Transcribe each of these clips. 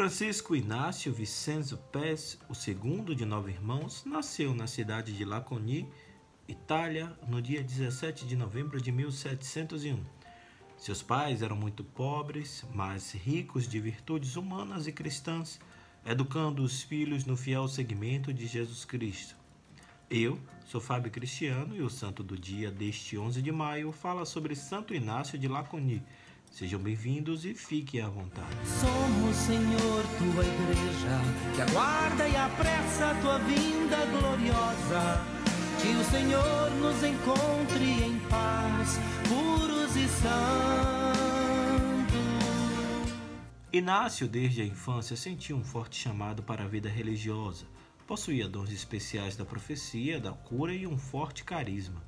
Francisco Inácio Vicenzo Pes, o segundo de nove irmãos, nasceu na cidade de Laconi, Itália, no dia 17 de novembro de 1701. Seus pais eram muito pobres, mas ricos de virtudes humanas e cristãs, educando os filhos no fiel seguimento de Jesus Cristo. Eu sou Fábio Cristiano e o santo do dia deste 11 de maio fala sobre Santo Inácio de Laconi. Sejam bem-vindos e fiquem à vontade. Somos, Senhor, tua igreja, que aguarda e apressa a tua vinda gloriosa. Que o Senhor nos encontre em paz, puros e santos. Inácio, desde a infância, sentiu um forte chamado para a vida religiosa. Possuía dons especiais da profecia, da cura e um forte carisma.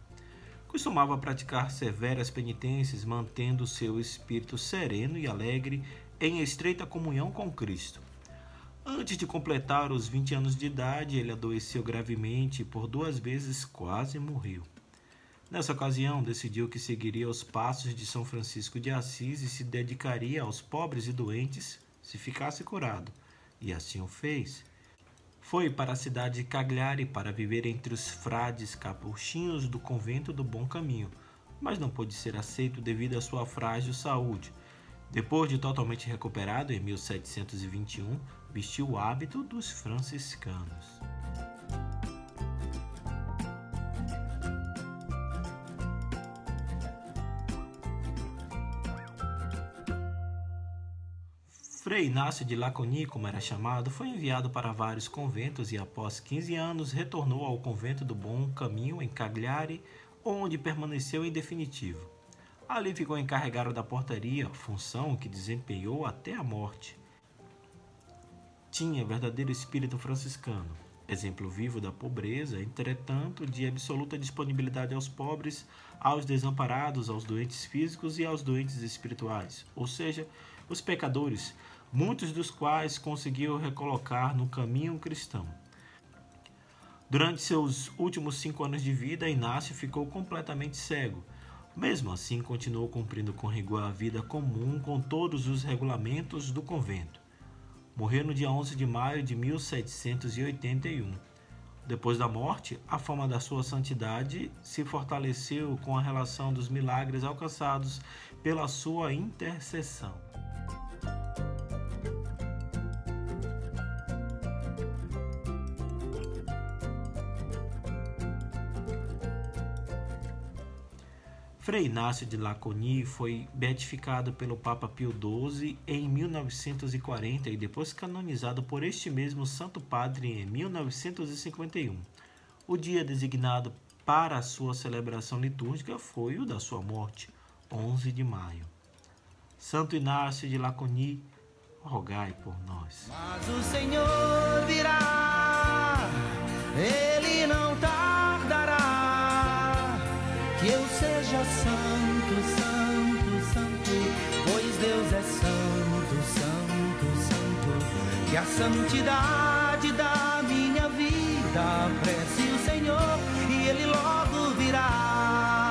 Costumava praticar severas penitências, mantendo seu espírito sereno e alegre em estreita comunhão com Cristo. Antes de completar os 20 anos de idade, ele adoeceu gravemente e por duas vezes quase morreu. Nessa ocasião, decidiu que seguiria os passos de São Francisco de Assis e se dedicaria aos pobres e doentes se ficasse curado. E assim o fez. Foi para a cidade de Cagliari para viver entre os frades capuchinhos do convento do Bom Caminho, mas não pôde ser aceito devido à sua frágil saúde. Depois de totalmente recuperado, em 1721, vestiu o hábito dos franciscanos. Frei Inácio de Laconi, como era chamado, foi enviado para vários conventos e, após 15 anos, retornou ao convento do Bom Caminho, em Cagliari, onde permaneceu em definitivo. Ali ficou encarregado da portaria, função que desempenhou até a morte. Tinha verdadeiro espírito franciscano, exemplo vivo da pobreza, entretanto, de absoluta disponibilidade aos pobres, aos desamparados, aos doentes físicos e aos doentes espirituais, ou seja, os pecadores, muitos dos quais conseguiu recolocar no caminho cristão. Durante seus últimos cinco anos de vida, Inácio ficou completamente cego. Mesmo assim, continuou cumprindo com rigor a vida comum com todos os regulamentos do convento. Morreu no dia 11 de maio de 1781. Depois da morte, a fama da sua santidade se fortaleceu com a relação dos milagres alcançados pela sua intercessão. Frei Inácio de Laconi foi beatificado pelo Papa Pio XII em 1940 e depois canonizado por este mesmo Santo Padre em 1951. O dia designado para a sua celebração litúrgica foi o da sua morte, 11 de maio. Santo Inácio de Laconi, rogai por nós. Mas o Senhor santo, santo, santo, pois Deus é santo, santo, santo, que a santidade da minha vida presta.